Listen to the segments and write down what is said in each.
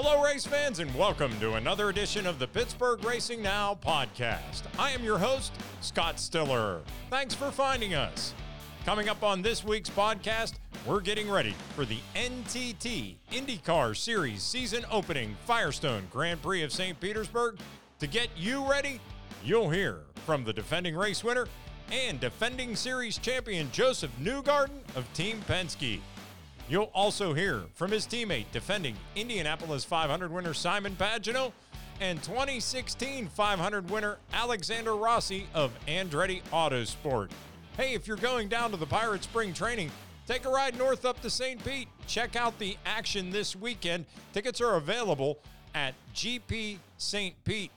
Hello, race fans, and welcome to another edition of the Pittsburgh Racing Now podcast. I am your host, Scott Stiller. Thanks for finding us. Coming up on this week's podcast, we're getting ready for the NTT IndyCar Series season opening Firestone Grand Prix of St. Petersburg. To get you ready, you'll hear from the defending race winner and defending series champion Josef Newgarden of Team Penske. You'll also hear from his teammate, defending Indianapolis 500 winner Simon Pagenaud and 2016 500 winner Alexander Rossi of Andretti Autosport. Hey, if you're going down to the Pirate Spring Training, take a ride north up to St. Pete. Check out the action this weekend. Tickets are available at gpstpete.com.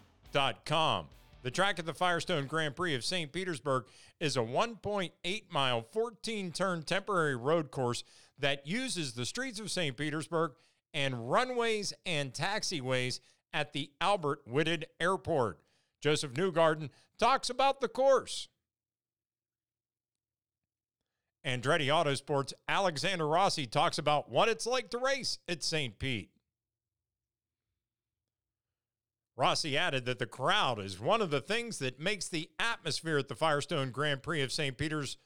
The track at the Firestone Grand Prix of St. Petersburg is a 1.8 mile, 14 turn temporary road course that uses the streets of St. Petersburg and runways and taxiways at the Albert Whitted Airport. Josef Newgarden talks about the course. Andretti Autosport's Alexander Rossi talks about what it's like to race at St. Pete. Rossi added that the crowd is one of the things that makes the atmosphere at the Firestone Grand Prix of St. Peter's.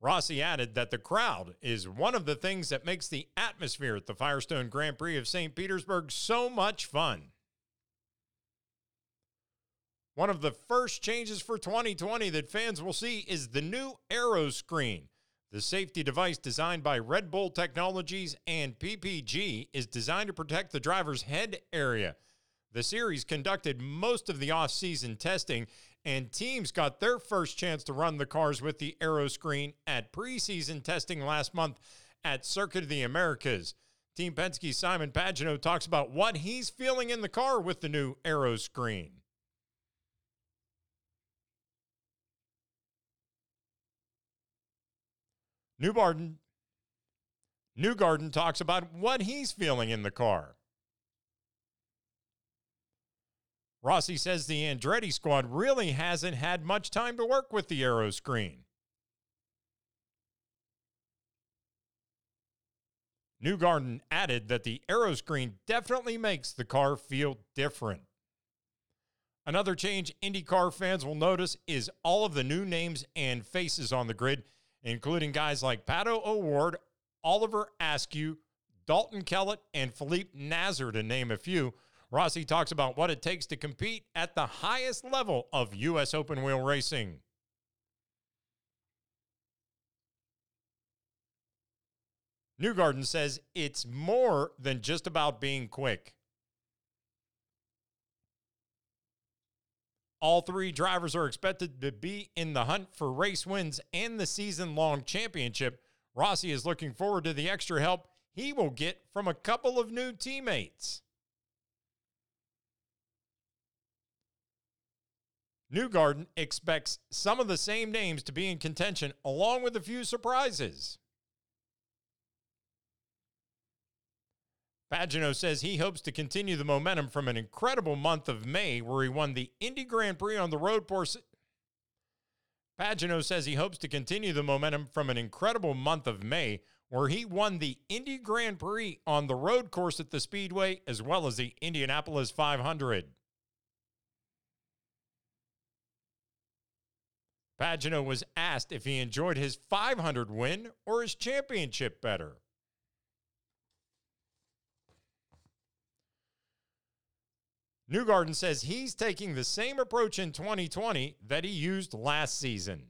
Rossi added that the crowd is one of the things that makes the atmosphere at the Firestone Grand Prix of St. Petersburg so much fun. One of the first changes for 2020 that fans will see is the new Aero Screen. The safety device designed by Red Bull Technologies and PPG is designed to protect the driver's head area. The series conducted most of the off-season testing, and teams got their first chance to run the cars with the Aero Screen at preseason testing last month at Circuit of the Americas. Team Penske Simon Pagenaud talks about what he's feeling in the car with the new Aero Screen. Newgarden, Newgarden talks about what he's feeling in the car. Rossi says the Andretti squad really hasn't had much time to work with the Aero screen. Newgarden added that the Aero screen definitely makes the car feel different. Another change IndyCar fans will notice is all of the new names and faces on the grid, including guys like Pato O'Ward, Oliver Askew, Dalton Kellett, and Felipe Nasr, to name a few, Rossi talks about what it takes to compete at the highest level of U.S. open wheel racing. Newgarden says it's more than just about being quick. All three drivers are expected to be in the hunt for race wins and the season long championship. Rossi is looking forward to the extra help he will get from a couple of new teammates. Newgarden expects some of the same names to be in contention, along with a few surprises. Pagenaud says he hopes to continue the momentum from an incredible month of May where he won the Indy Grand Prix on the road course. Pagenaud says he hopes to continue the momentum from an incredible month of May where he won the Indy Grand Prix on the road course at the Speedway as well as the Indianapolis 500. Pagenaud was asked if he enjoyed his 500 win or his championship better. Newgarden says he's taking the same approach in 2020 that he used last season.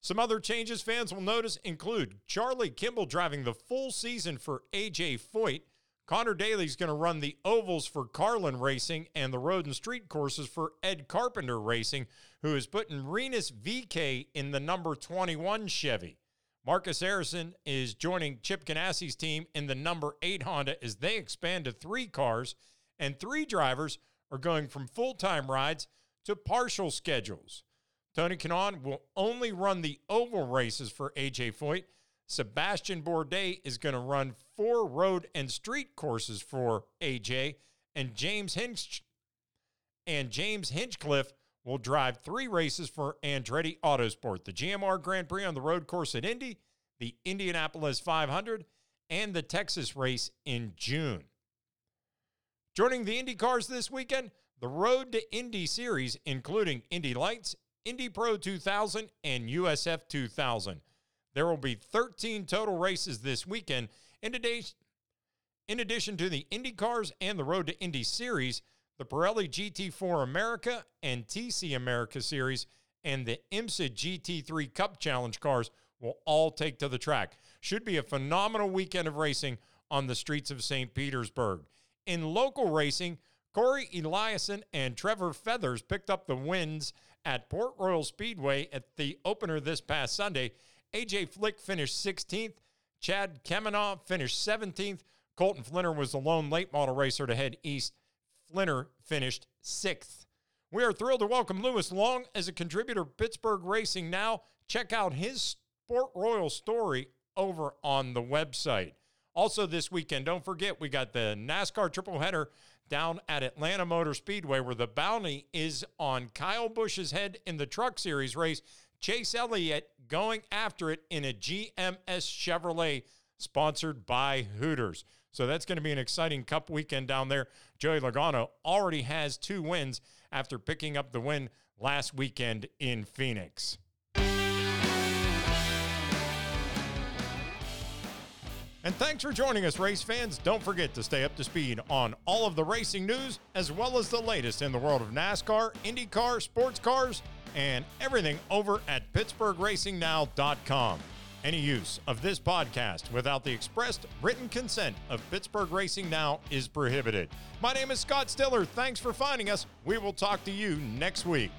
Some other changes fans will notice include Charlie Kimball driving the full season for AJ Foyt Connor Daly's going to run the ovals for Carlin Racing and the road and street courses for Ed Carpenter Racing, who is putting Rinus VeeKay in the number 21 Chevy. Marcus Ericsson is joining Chip Ganassi's team in the number 8 Honda as they expand to three cars, and three drivers are going from full time rides to partial schedules. Tony Kanaan will only run the oval races for AJ Foyt Sebastian Bourdais is going to run four road and street courses for AJ, and James Hinch and James Hinchcliffe will drive three races for Andretti Autosport: the GMR Grand Prix on the road course at Indy, the Indianapolis 500, and the Texas race in June. Joining the Indy cars this weekend, the Road to Indy series, including Indy Lights, Indy Pro 2000, and USF 2000. There will be 13 total races this weekend. In, today's, in addition to the Indy cars and the Road to Indy series, the Pirelli GT4 America and TC America series and the IMSA GT3 Cup Challenge cars will all take to the track. Should be a phenomenal weekend of racing on the streets of St. Petersburg. In local racing, Cory Eliason and Trevor Feathers picked up the wins at Port Royal Speedway at the opener this past Sunday. AJ Flick finished 16th. Chad Kemenah finished 17th. Colton Flinner was the lone late model racer to head east. Flinner finished sixth. We are thrilled to welcome Lewis Long as a contributor Pittsburgh Racing Now. Check out his Sport Royal story over on the website. Also, this weekend, don't forget, we got the NASCAR triple header down at Atlanta Motor Speedway, where the bounty is on Kyle Busch's head in the Truck Series race. Chase Elliott going after it in a GMS Chevrolet sponsored by Hooters. So that's going to be an exciting cup weekend down there. Joey Logano already has two wins after picking up the win last weekend in Phoenix. And thanks for joining us, race fans. Don't forget to stay up to speed on all of the racing news, as well as the latest in the world of NASCAR, IndyCar, sports cars, and everything over at PittsburghRacingNow.com. Any use of this podcast without the expressed written consent of Pittsburgh Racing Now is prohibited. My name is Scott Stiller. Thanks for finding us. We will talk to you next week.